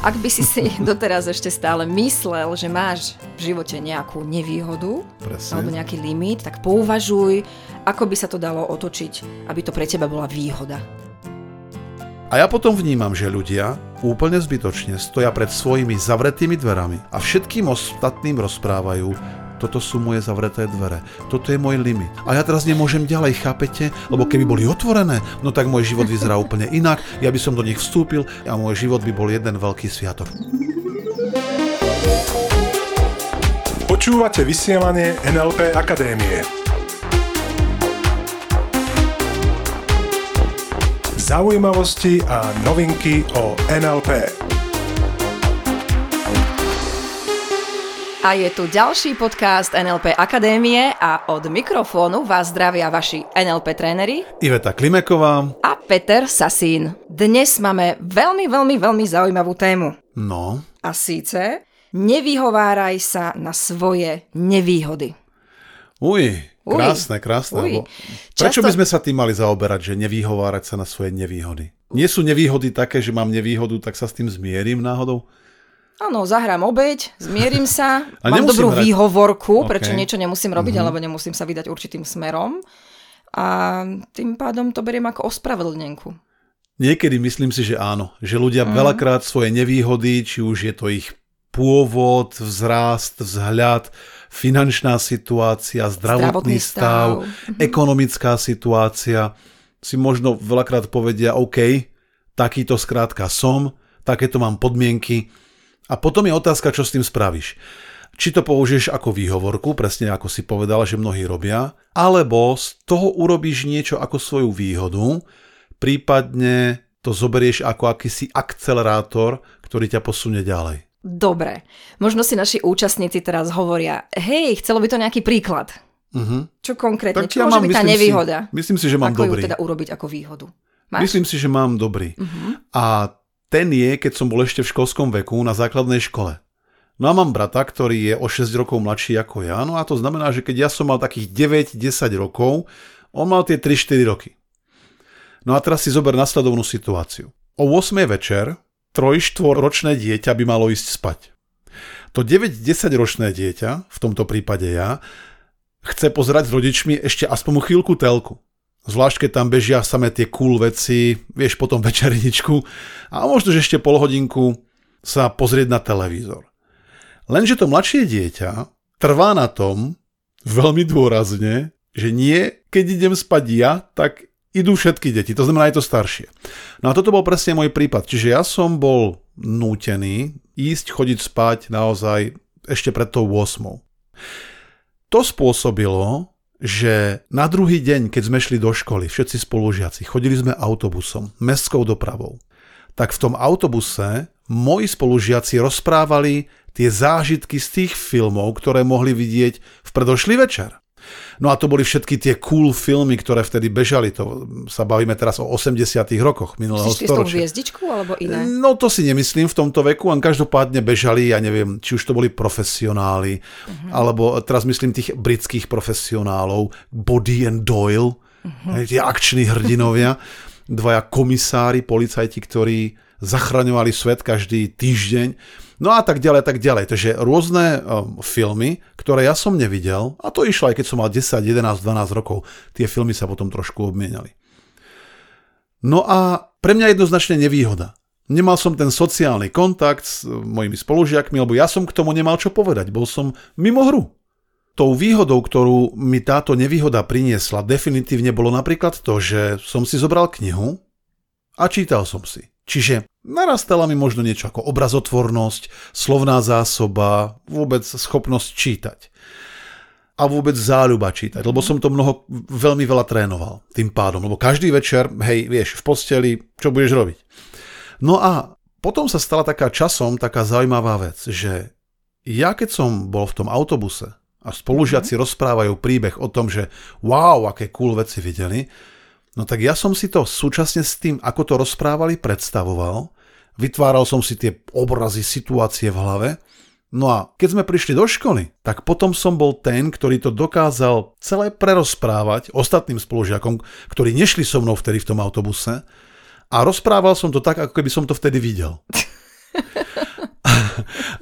Ak by si si doteraz ešte stále myslel, že máš v živote nejakú nevýhodu Presne. alebo nejaký limit, tak pouvažuj, ako by sa to dalo otočiť, aby to pre teba bola výhoda. A ja potom vnímam, že ľudia úplne zbytočne stoja pred svojimi zavretými dverami a všetkým ostatným rozprávajú, toto sú moje zavreté dvere, toto je môj limit. A ja teraz nemôžem ďalej, chápete? Lebo keby boli otvorené, no tak môj život vyzerá úplne inak, ja by som do nich vstúpil a môj život by bol jeden veľký sviatok. Počúvate vysielanie NLP Akadémie. Zaujímavosti a novinky o NLP. A je tu ďalší podcast NLP Akadémie a od mikrofónu vás zdravia vaši NLP tréneri Iveta Klimeková. a Peter Sasín. Dnes máme veľmi, veľmi, veľmi zaujímavú tému. No, A síce nevyhováraj sa na svoje nevýhody. uj, krásne, krásne. uj. Prečo Často- by sme sa tým mali zaoberať, že nevyhovárať sa na svoje nevýhody? Nie sú nevýhody také, že mám nevýhodu, tak sa s tým zmierim náhodou? Áno, zahrám obeď, zmierim sa, A mám dobrú hrať. výhovorku, Ok. prečo niečo nemusím robiť, alebo nemusím sa vydať určitým smerom. A tým pádom to beriem ako ospravedlnenku. Niekedy myslím si, že áno. Že ľudia Mhm. mm. veľakrát svoje nevýhody, či už je to ich pôvod, vzrast, vzhľad, finančná situácia, zdravotný, Zdravotný stav, stav. ekonomická situácia, si možno veľakrát povedia, OK, takýto skrátka som, takéto mám podmienky. A potom je otázka, čo s tým spravíš. Či to použiješ ako výhovorku, presne ako si povedal, že mnohí robia, alebo z toho urobíš niečo ako svoju výhodu, prípadne to zoberieš ako akýsi akcelerátor, ktorý ťa posunie ďalej. Dobre, možno si naši účastníci teraz hovoria, hej, chcelo by to nejaký príklad. Uh-huh. Čo konkrétne, Tak čo ja môže mám, byť tá myslím si- nevýhoda? myslím si, že mám ako dobrý. ju teda urobiť ako výhodu? Máš? Myslím si, že mám dobrý. Uh-huh. A ten je, keď som bol ešte v školskom veku na základnej škole. No a mám brata, ktorý je o 6 rokov mladší ako ja, no a to znamená, že keď ja som mal takých 9-10 rokov, on mal tie 3-4 roky. No a teraz si zober nasledovnú situáciu. O 8 večer 3-4 ročné dieťa by malo ísť spať. To 9-10 ročné dieťa, v tomto prípade ja, chce pozerať s rodičmi ešte aspoň chvíľku telku. Zvlášť, keď tam bežia samé tie cool veci, vieš, potom večerničku a možno, že ešte pol hodinku sa pozrieť na televízor. Lenže to mladšie dieťa trvá na tom veľmi dôrazne, že nie, keď idem spať ja, tak idú všetky deti, to znamená aj to staršie. No a toto bol presne môj prípad, čiže ja som bol nútený ísť chodiť spať naozaj ešte pred tou 8. To spôsobilo, že na druhý deň, keď sme šli do školy, všetci spolužiaci, chodili sme autobusom, mestskou dopravou, tak v tom autobuse moji spolužiaci rozprávali tie zážitky z tých filmov, ktoré mohli vidieť v predošlý večer. No a to boli všetky tie cool filmy, ktoré vtedy bežali. To sa bavíme teraz o 80 rokoch minulého Myslíš storočia. hviezdičkou alebo iné? No to si nemyslím v tomto veku, len každopádne bežali, ja neviem, či už to boli profesionáli, uh-huh. alebo teraz myslím tých britských profesionálov, Body and Doyle, uh-huh. tie akční hrdinovia, dvaja komisári, policajti, ktorí zachraňovali svet každý týždeň, no a tak ďalej, tak ďalej. Takže rôzne um, filmy, ktoré ja som nevidel, a to išlo aj keď som mal 10, 11, 12 rokov, tie filmy sa potom trošku obmienali. No a pre mňa jednoznačne nevýhoda. Nemal som ten sociálny kontakt s e, mojimi spolužiakmi, lebo ja som k tomu nemal čo povedať. Bol som mimo hru. Tou výhodou, ktorú mi táto nevýhoda priniesla, definitívne bolo napríklad to, že som si zobral knihu a čítal som si. Čiže narastala mi možno niečo ako obrazotvornosť, slovná zásoba, vôbec schopnosť čítať. A vôbec záľuba čítať, lebo som to mnoho, veľmi veľa trénoval tým pádom, lebo každý večer, hej, vieš, v posteli, čo budeš robiť. No a potom sa stala taká časom taká zaujímavá vec, že ja keď som bol v tom autobuse a spolužiaci mm-hmm. rozprávajú príbeh o tom, že wow, aké cool veci videli, no tak ja som si to súčasne s tým, ako to rozprávali, predstavoval, vytváral som si tie obrazy, situácie v hlave, No a keď sme prišli do školy, tak potom som bol ten, ktorý to dokázal celé prerozprávať ostatným spolužiakom, ktorí nešli so mnou vtedy v tom autobuse. A rozprával som to tak, ako keby som to vtedy videl.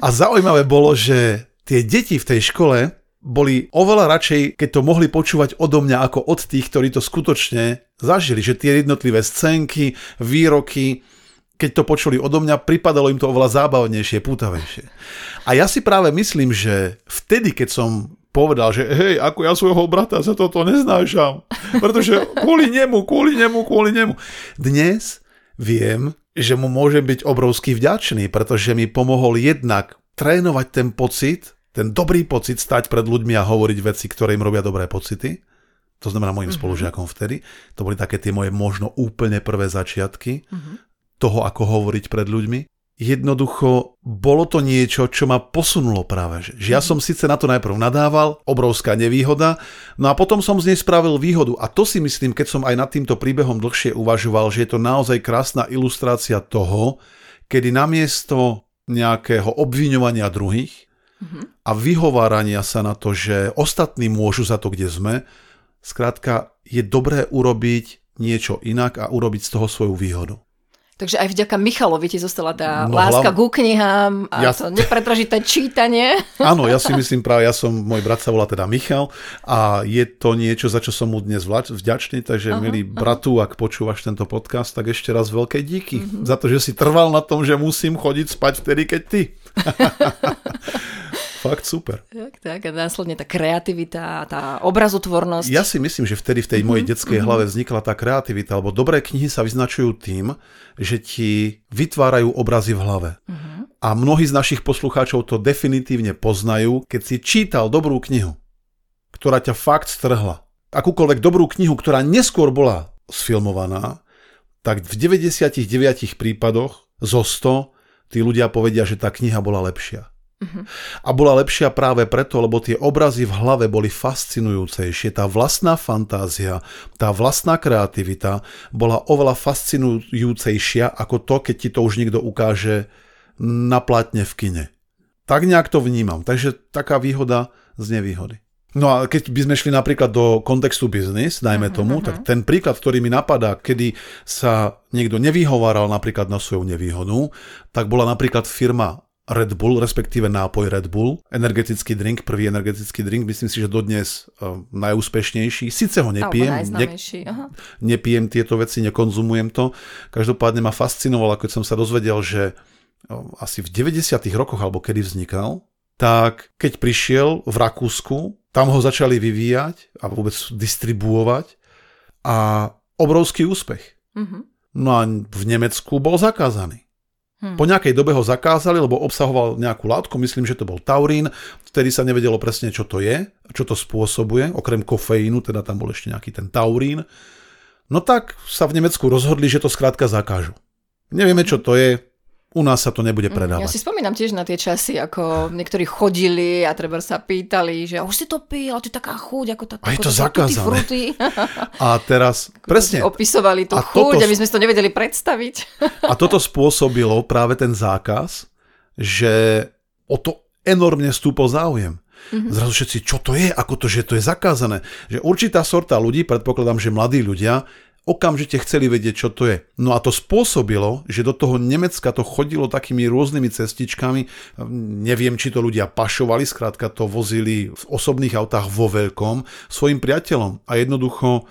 A zaujímavé bolo, že tie deti v tej škole boli oveľa radšej, keď to mohli počúvať odo mňa ako od tých, ktorí to skutočne zažili, že tie jednotlivé scénky, výroky, keď to počuli odo mňa, pripadalo im to oveľa zábavnejšie, pútavejšie. A ja si práve myslím, že vtedy, keď som povedal, že hej, ako ja svojho brata za toto neznášam, pretože kvôli nemu, kvôli nemu, kvôli nemu. Dnes viem, že mu môžem byť obrovský vďačný, pretože mi pomohol jednak trénovať ten pocit, ten dobrý pocit stať pred ľuďmi a hovoriť veci, ktoré im robia dobré pocity. To znamená mojim mm-hmm. spolužiakom vtedy. To boli také tie moje možno úplne prvé začiatky mm-hmm. toho, ako hovoriť pred ľuďmi jednoducho bolo to niečo, čo ma posunulo práve. Že ja som síce na to najprv nadával, obrovská nevýhoda, no a potom som z nej spravil výhodu. A to si myslím, keď som aj nad týmto príbehom dlhšie uvažoval, že je to naozaj krásna ilustrácia toho, kedy namiesto nejakého obviňovania druhých mm-hmm. a vyhovárania sa na to, že ostatní môžu za to, kde sme, skrátka je dobré urobiť niečo inak a urobiť z toho svoju výhodu. Takže aj vďaka Michalovi ti zostala tá no, láska hlav... ku knihám a ja... to nepretražité čítanie. Áno, ja si myslím práve, ja som, môj brat sa volá teda Michal a je to niečo, za čo som mu dnes vďačný, takže uh-huh, milý uh-huh. bratu, ak počúvaš tento podcast, tak ešte raz veľké díky uh-huh. za to, že si trval na tom, že musím chodiť spať vtedy, keď ty. Fakt super. Tak, tak a následne tá kreativita, tá obrazotvornosť. Ja si myslím, že vtedy v tej mojej mm-hmm. detskej hlave vznikla tá kreativita, lebo dobré knihy sa vyznačujú tým, že ti vytvárajú obrazy v hlave. Mm-hmm. A mnohí z našich poslucháčov to definitívne poznajú, keď si čítal dobrú knihu, ktorá ťa fakt strhla. Akúkoľvek dobrú knihu, ktorá neskôr bola sfilmovaná, tak v 99 prípadoch zo 100 tí ľudia povedia, že tá kniha bola lepšia. Uh-huh. A bola lepšia práve preto, lebo tie obrazy v hlave boli fascinujúcejšie. Tá vlastná fantázia, tá vlastná kreativita bola oveľa fascinujúcejšia ako to, keď ti to už niekto ukáže na platne v kine. Tak nejak to vnímam. Takže taká výhoda z nevýhody. No a keď by sme šli napríklad do kontextu biznis, dajme uh-huh, tomu, uh-huh. tak ten príklad, ktorý mi napadá, kedy sa niekto nevyhováral napríklad na svoju nevýhodu, tak bola napríklad firma Red Bull, respektíve nápoj Red Bull, energetický drink, prvý energetický drink, myslím si, že dodnes uh, najúspešnejší. Sice ho nepijem, ne, nepijem tieto veci, nekonzumujem to. Každopádne ma fascinovalo, keď som sa dozvedel, že uh, asi v 90. rokoch, alebo kedy vznikal, tak keď prišiel v Rakúsku, tam ho začali vyvíjať a vôbec distribuovať a obrovský úspech. Mm-hmm. No a v Nemecku bol zakázaný. Hmm. Po nejakej dobe ho zakázali, lebo obsahoval nejakú látku, myslím, že to bol taurín, vtedy sa nevedelo presne, čo to je, čo to spôsobuje, okrem kofeínu, teda tam bol ešte nejaký ten taurín. No tak sa v Nemecku rozhodli, že to skrátka zakážu. Nevieme, čo to je, u nás sa to nebude mm, predávať. Ja si spomínam tiež na tie časy, ako niektorí chodili a treba sa pýtali, že už si to pil, a je taká chuť, ako, tá, a je to zakázané. A teraz, presne. Opisovali tú a chuť, toto, aby sme si to nevedeli predstaviť. A toto spôsobilo práve ten zákaz, že o to enormne stúpol záujem. Mm-hmm. Zrazu všetci, čo to je, ako to, že to je zakázané. Že určitá sorta ľudí, predpokladám, že mladí ľudia, okamžite chceli vedieť, čo to je. No a to spôsobilo, že do toho Nemecka to chodilo takými rôznymi cestičkami. Neviem, či to ľudia pašovali, skrátka to vozili v osobných autách vo veľkom svojim priateľom. A jednoducho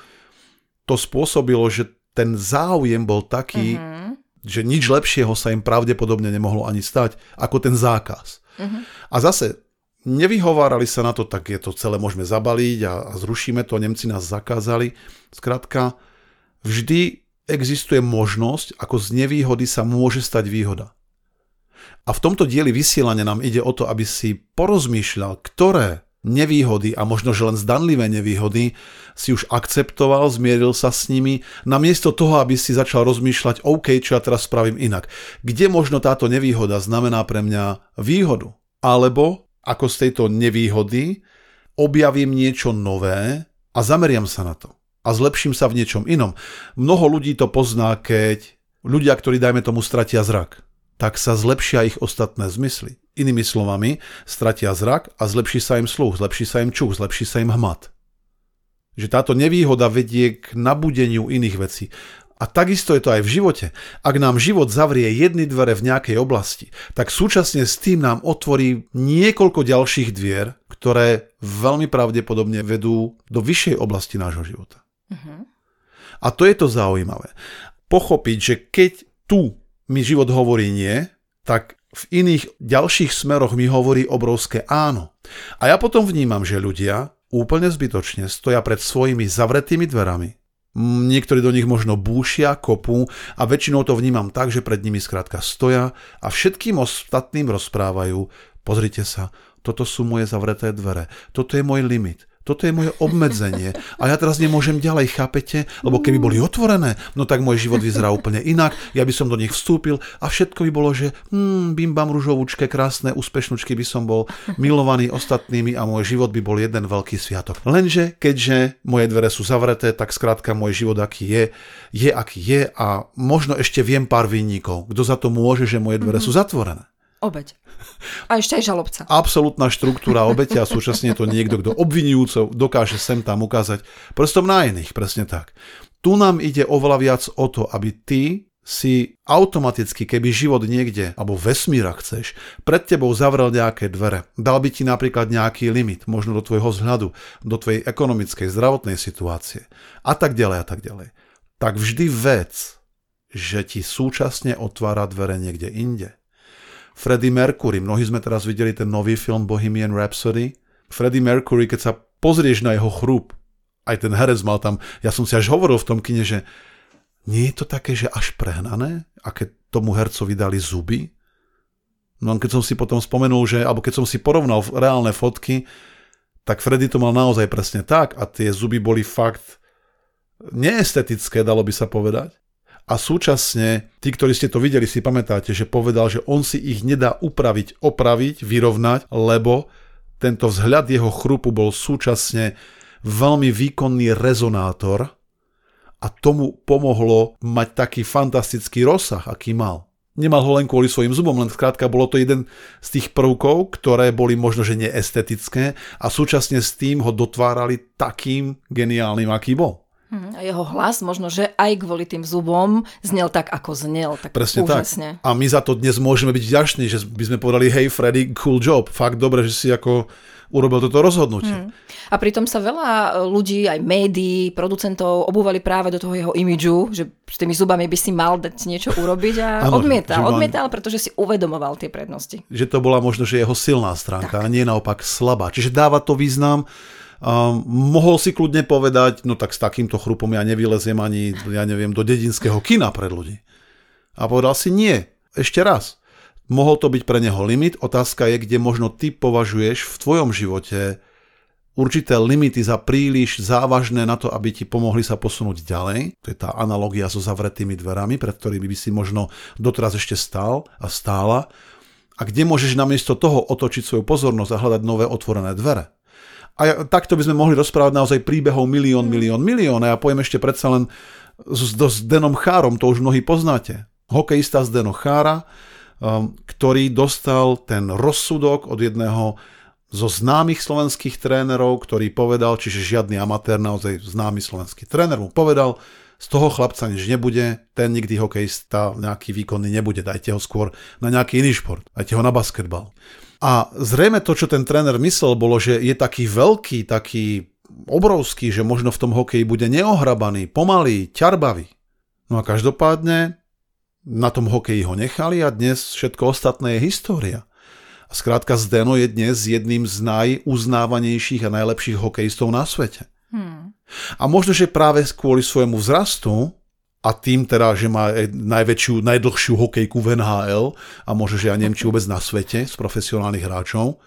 to spôsobilo, že ten záujem bol taký, mm-hmm. že nič lepšieho sa im pravdepodobne nemohlo ani stať, ako ten zákaz. Mm-hmm. A zase nevyhovárali sa na to, tak je to celé môžeme zabaliť a, a zrušíme to, Nemci nás zakázali. Skrátka, vždy existuje možnosť, ako z nevýhody sa môže stať výhoda. A v tomto dieli vysielania nám ide o to, aby si porozmýšľal, ktoré nevýhody a možno, že len zdanlivé nevýhody si už akceptoval, zmieril sa s nimi, namiesto toho, aby si začal rozmýšľať, OK, čo ja teraz spravím inak. Kde možno táto nevýhoda znamená pre mňa výhodu? Alebo ako z tejto nevýhody objavím niečo nové a zameriam sa na to a zlepším sa v niečom inom. Mnoho ľudí to pozná, keď ľudia, ktorí dajme tomu stratia zrak, tak sa zlepšia ich ostatné zmysly. Inými slovami, stratia zrak a zlepší sa im sluch, zlepší sa im čuch, zlepší sa im hmat. Že táto nevýhoda vedie k nabudeniu iných vecí. A takisto je to aj v živote. Ak nám život zavrie jedny dvere v nejakej oblasti, tak súčasne s tým nám otvorí niekoľko ďalších dvier, ktoré veľmi pravdepodobne vedú do vyššej oblasti nášho života. Uh-huh. A to je to zaujímavé. Pochopiť, že keď tu mi život hovorí nie, tak v iných ďalších smeroch mi hovorí obrovské áno. A ja potom vnímam, že ľudia úplne zbytočne stoja pred svojimi zavretými dverami Niektorí do nich možno búšia, kopú a väčšinou to vnímam tak, že pred nimi skrátka stoja a všetkým ostatným rozprávajú, pozrite sa, toto sú moje zavreté dvere, toto je môj limit, toto je moje obmedzenie. A ja teraz nemôžem ďalej, chápete? Lebo keby boli otvorené, no tak môj život vyzerá úplne inak, ja by som do nich vstúpil a všetko by bolo, že hmm, bim bam ružovúčke, krásne, úspešnučky by som bol milovaný ostatnými a môj život by bol jeden veľký sviatok. Lenže keďže moje dvere sú zavreté, tak skrátka môj život aký je, je aký je a možno ešte viem pár vinníkov, kto za to môže, že moje dvere mm-hmm. sú zatvorené. Obeď. A ešte aj žalobca. Absolutná štruktúra obete a súčasne to niekto, kto obvinujúcov dokáže sem tam ukázať prstom na iných, presne tak. Tu nám ide oveľa viac o to, aby ty si automaticky, keby život niekde, alebo vesmíra chceš, pred tebou zavrel nejaké dvere. Dal by ti napríklad nejaký limit, možno do tvojho vzhľadu, do tvojej ekonomickej, zdravotnej situácie a tak ďalej a tak ďalej. Tak vždy vec, že ti súčasne otvára dvere niekde inde. Freddie Mercury. Mnohí sme teraz videli ten nový film Bohemian Rhapsody. Freddie Mercury, keď sa pozrieš na jeho chrup, aj ten herec mal tam, ja som si až hovoril v tom kine, že nie je to také, že až prehnané, aké tomu hercovi dali zuby? No keď som si potom spomenul, že, alebo keď som si porovnal reálne fotky, tak Freddy to mal naozaj presne tak a tie zuby boli fakt neestetické, dalo by sa povedať. A súčasne, tí, ktorí ste to videli, si pamätáte, že povedal, že on si ich nedá upraviť, opraviť, vyrovnať, lebo tento vzhľad jeho chrupu bol súčasne veľmi výkonný rezonátor a tomu pomohlo mať taký fantastický rozsah, aký mal. Nemal ho len kvôli svojim zubom, len skrátka bolo to jeden z tých prvkov, ktoré boli možno, že neestetické a súčasne s tým ho dotvárali takým geniálnym, aký bol. Hm, a jeho hlas možno, že aj kvôli tým zubom znel tak, ako znel. Tak Presne úžasne. tak. A my za to dnes môžeme byť vďační, že by sme povedali, hej Freddy, cool job, fakt dobre, že si ako urobil toto rozhodnutie. Hmm. A pritom sa veľa ľudí, aj médií, producentov obúvali práve do toho jeho imidžu, že s tými zubami by si mal dať niečo urobiť a ano, odmietal. Vám... Odmietal, pretože si uvedomoval tie prednosti. Že to bola možno, že jeho silná stránka tak. a nie naopak slabá. Čiže dáva to význam Um, mohol si kľudne povedať, no tak s takýmto chrupom ja nevyleziem ani, ja neviem, do dedinského kina pred ľudí. A povedal si nie, ešte raz. Mohol to byť pre neho limit, otázka je, kde možno ty považuješ v tvojom živote určité limity za príliš závažné na to, aby ti pomohli sa posunúť ďalej. To je tá analogia so zavretými dverami, pred ktorými by si možno doteraz ešte stál a stála. A kde môžeš namiesto toho otočiť svoju pozornosť a hľadať nové otvorené dvere. A takto by sme mohli rozprávať naozaj príbehov milión, mm. milión, milión. A ja poviem ešte predsa len s, s Denom Chárom, to už mnohí poznáte. Hokejista z Deno Chára, um, ktorý dostal ten rozsudok od jedného zo známych slovenských trénerov, ktorý povedal, čiže žiadny amatér, naozaj známy slovenský tréner mu povedal, z toho chlapca nič nebude, ten nikdy hokejista nejaký výkonný nebude, dajte ho skôr na nejaký iný šport, dajte ho na basketbal. A zrejme to, čo ten tréner myslel, bolo, že je taký veľký, taký obrovský, že možno v tom hokeji bude neohrabaný, pomalý, ťarbavý. No a každopádne na tom hokeji ho nechali a dnes všetko ostatné je história. A skrátka Zdeno je dnes jedným z najuznávanejších a najlepších hokejistov na svete. Hmm. A možno, že práve kvôli svojmu vzrastu a tým teda, že má najväčšiu, najdlhšiu hokejku v NHL a môže, že ja neviem, či vôbec na svete z profesionálnych hráčov,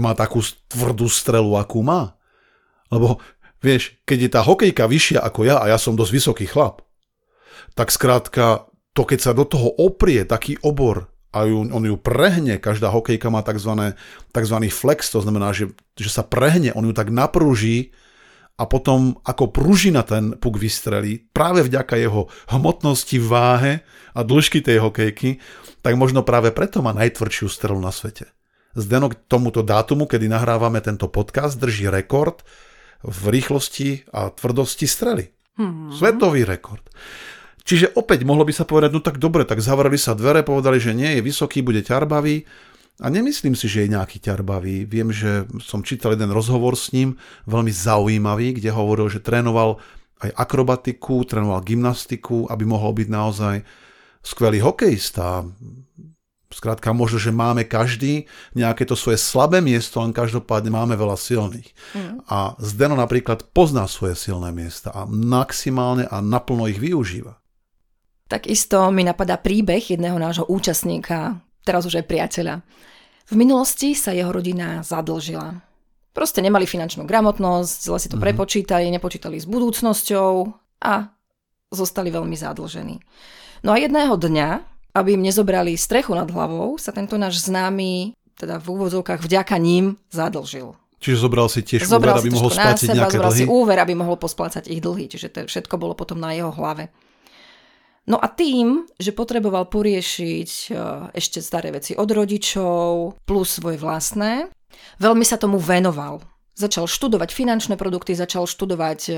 má takú tvrdú strelu, akú má. Lebo vieš, keď je tá hokejka vyššia ako ja a ja som dosť vysoký chlap, tak skrátka to, keď sa do toho oprie taký obor a ju, on ju prehne, každá hokejka má tzv. tzv. flex, to znamená, že, že sa prehne, on ju tak napruží, a potom ako pružina ten puk vystrelí, práve vďaka jeho hmotnosti, váhe a dĺžky tej hokejky, tak možno práve preto má najtvrdšiu strelu na svete. Zdeno k tomuto dátumu, kedy nahrávame tento podcast, drží rekord v rýchlosti a tvrdosti strely. Hmm. Svetový rekord. Čiže opäť mohlo by sa povedať, no tak dobre, tak zavreli sa dvere, povedali, že nie, je vysoký, bude ťarbavý. A nemyslím si, že je nejaký ťarbavý. Viem, že som čítal jeden rozhovor s ním, veľmi zaujímavý, kde hovoril, že trénoval aj akrobatiku, trénoval gymnastiku, aby mohol byť naozaj skvelý hokejista. Skrátka, možno, že máme každý nejaké to svoje slabé miesto, len každopádne máme veľa silných. Mm. A Zdeno napríklad pozná svoje silné miesta a maximálne a naplno ich využíva. Takisto mi napadá príbeh jedného nášho účastníka, teraz už aj priateľa. V minulosti sa jeho rodina zadlžila. Proste nemali finančnú gramotnosť, zle si to mm-hmm. prepočítali, nepočítali s budúcnosťou a zostali veľmi zadlžení. No a jedného dňa aby im nezobrali strechu nad hlavou, sa tento náš známy, teda v úvodzovkách vďaka ním, zadlžil. Čiže zobral si tiež zobral úver, aby mohol splatiť seba, nejaké zobral dlhy? si úver, aby mohol posplácať ich dlhy. Čiže to všetko bolo potom na jeho hlave. No a tým, že potreboval poriešiť e, ešte staré veci od rodičov plus svoje vlastné, veľmi sa tomu venoval. Začal študovať finančné produkty, začal študovať e,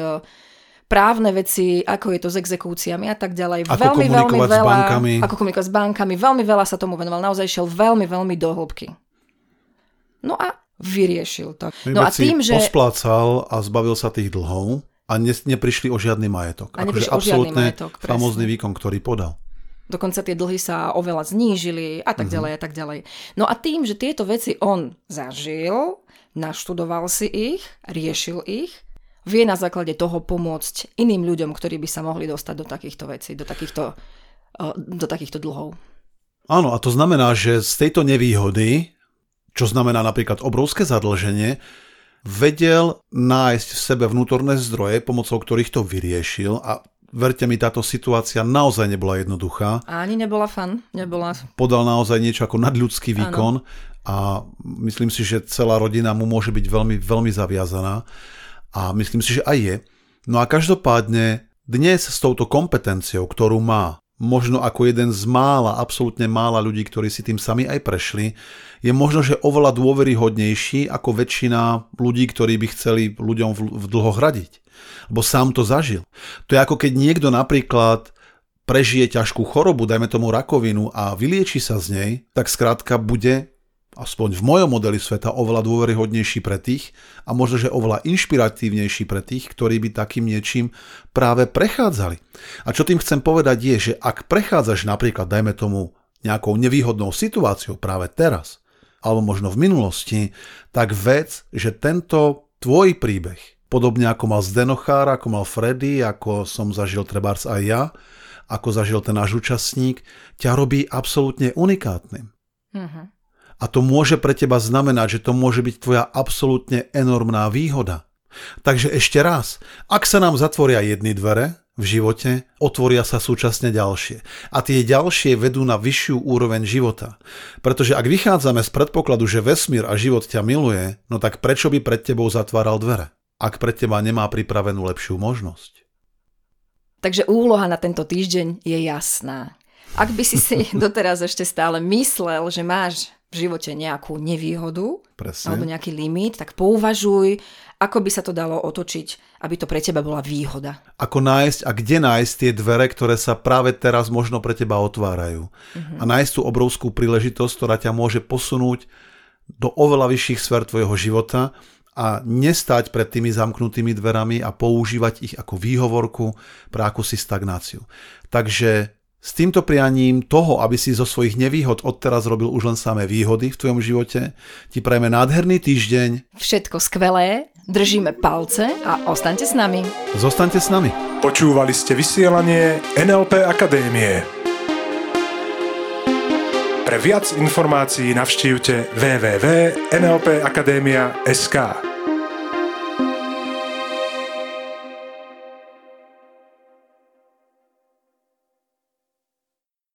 právne veci, ako je to s exekúciami a tak ďalej. Ako veľmi, veľmi veľa, s bankami. Ako komunikovať s bankami. Veľmi veľa sa tomu venoval. Naozaj šiel veľmi, veľmi do hĺbky. No a vyriešil to. No a tým, že... Posplácal a zbavil sa tých dlhov a ne, neprišli o žiadny majetok. A akože o žiadny majetok. famózny výkon, ktorý podal. Dokonca tie dlhy sa oveľa znížili a tak uh-huh. ďalej a tak ďalej. No a tým, že tieto veci on zažil, naštudoval si ich, riešil ich, vie na základe toho pomôcť iným ľuďom, ktorí by sa mohli dostať do takýchto vecí, do takýchto, eh, do takýchto dlhov. Áno, a to znamená, že z tejto nevýhody, čo znamená napríklad obrovské zadlženie, vedel nájsť v sebe vnútorné zdroje, pomocou ktorých to vyriešil a verte mi, táto situácia naozaj nebola jednoduchá. A ani nebola fan, nebola. Podal naozaj niečo ako nadľudský výkon Áno. a myslím si, že celá rodina mu môže byť veľmi, veľmi zaviazaná. A myslím si, že aj je. No a každopádne dnes s touto kompetenciou, ktorú má, možno ako jeden z mála, absolútne mála ľudí, ktorí si tým sami aj prešli, je možno, že oveľa dôveryhodnejší ako väčšina ľudí, ktorí by chceli ľuďom v dlhoch radiť. Lebo sám to zažil. To je ako keď niekto napríklad prežije ťažkú chorobu, dajme tomu rakovinu a vylieči sa z nej, tak skrátka bude aspoň v mojom modeli sveta, oveľa dôveryhodnejší pre tých a možno, že oveľa inšpiratívnejší pre tých, ktorí by takým niečím práve prechádzali. A čo tým chcem povedať je, že ak prechádzaš napríklad, dajme tomu, nejakou nevýhodnou situáciou práve teraz, alebo možno v minulosti, tak vec, že tento tvoj príbeh, podobne ako mal Zdenochára, ako mal Freddy, ako som zažil trebárs aj ja, ako zažil ten náš účastník, ťa robí absolútne unikátnym. Mm-hmm. A to môže pre teba znamenať, že to môže byť tvoja absolútne enormná výhoda. Takže ešte raz, ak sa nám zatvoria jedny dvere v živote, otvoria sa súčasne ďalšie. A tie ďalšie vedú na vyššiu úroveň života. Pretože ak vychádzame z predpokladu, že vesmír a život ťa miluje, no tak prečo by pred tebou zatváral dvere? Ak pred teba nemá pripravenú lepšiu možnosť. Takže úloha na tento týždeň je jasná. Ak by si si doteraz ešte stále myslel, že máš v živote nejakú nevýhodu Presne. alebo nejaký limit, tak pouvažuj, ako by sa to dalo otočiť, aby to pre teba bola výhoda. Ako nájsť a kde nájsť tie dvere, ktoré sa práve teraz možno pre teba otvárajú. Uh-huh. A nájsť tú obrovskú príležitosť, ktorá ťa môže posunúť do oveľa vyšších sfer tvojho života a nestať pred tými zamknutými dverami a používať ich ako výhovorku pre akúsi stagnáciu. Takže s týmto prianím toho, aby si zo svojich nevýhod odteraz robil už len samé výhody v tvojom živote, ti prajeme nádherný týždeň. Všetko skvelé, držíme palce a ostaňte s nami. Zostaňte s nami. Počúvali ste vysielanie NLP Akadémie. Pre viac informácií navštívte www.nlpakademia.sk.